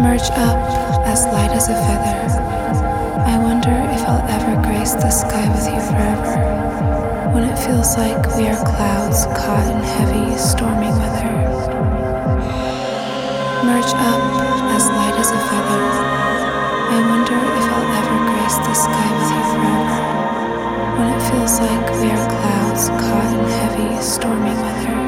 merge up as light as a feather. I wonder if I'll ever grace the sky with you forever. When it feels like we are clouds caught in heavy, stormy weather. Merge up as light as a feather. I wonder if I'll ever grace the sky with you forever. When it feels like we are clouds caught in heavy, stormy weather.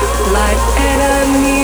With enemies.